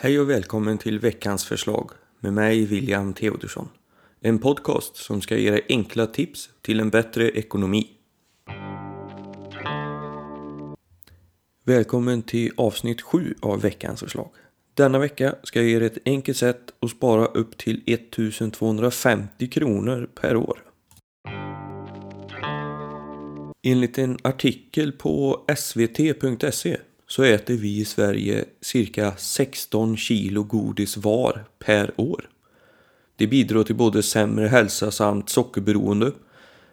Hej och välkommen till veckans förslag med mig William Theodorsson. En podcast som ska ge dig enkla tips till en bättre ekonomi. Välkommen till avsnitt 7 av veckans förslag. Denna vecka ska jag ge dig ett enkelt sätt att spara upp till 1250 kronor per år. Enligt en artikel på svt.se så äter vi i Sverige cirka 16 kilo godis var per år. Det bidrar till både sämre hälsa samt sockerberoende.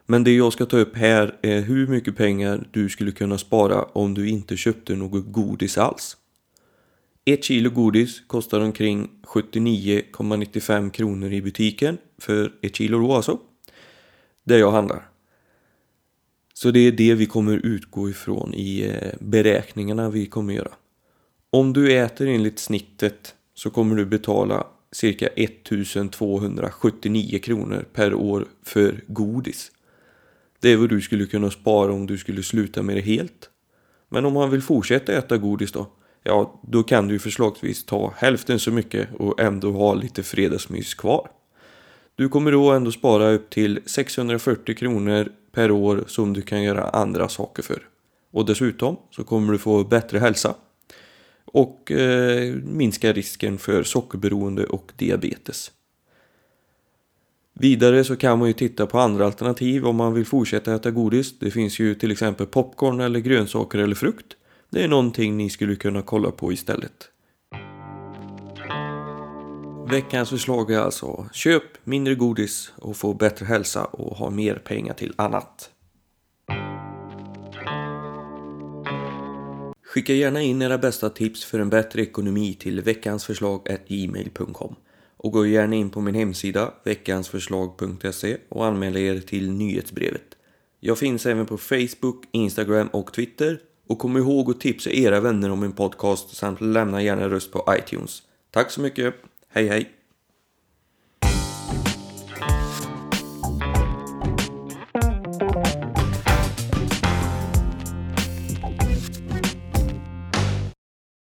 Men det jag ska ta upp här är hur mycket pengar du skulle kunna spara om du inte köpte något godis alls. Ett kilo godis kostar omkring 79,95 kronor i butiken för ett kilo då alltså. Där jag handlar. Så det är det vi kommer utgå ifrån i eh, beräkningarna vi kommer göra. Om du äter enligt snittet så kommer du betala cirka 1279 kronor per år för godis. Det är vad du skulle kunna spara om du skulle sluta med det helt. Men om man vill fortsätta äta godis då? Ja, då kan du förslagsvis ta hälften så mycket och ändå ha lite fredagsmys kvar. Du kommer då ändå spara upp till 640 kronor per år som du kan göra andra saker för. Och dessutom så kommer du få bättre hälsa och eh, minska risken för sockerberoende och diabetes. Vidare så kan man ju titta på andra alternativ om man vill fortsätta äta godis. Det finns ju till exempel popcorn eller grönsaker eller frukt. Det är någonting ni skulle kunna kolla på istället. Veckans förslag är alltså köp mindre godis och få bättre hälsa och ha mer pengar till annat. Skicka gärna in era bästa tips för en bättre ekonomi till veckansförslag.gmail.com och gå gärna in på min hemsida veckansförslag.se och anmäl er till nyhetsbrevet. Jag finns även på Facebook, Instagram och Twitter och kom ihåg att tipsa era vänner om min podcast samt lämna gärna röst på iTunes. Tack så mycket! Hey! Hey!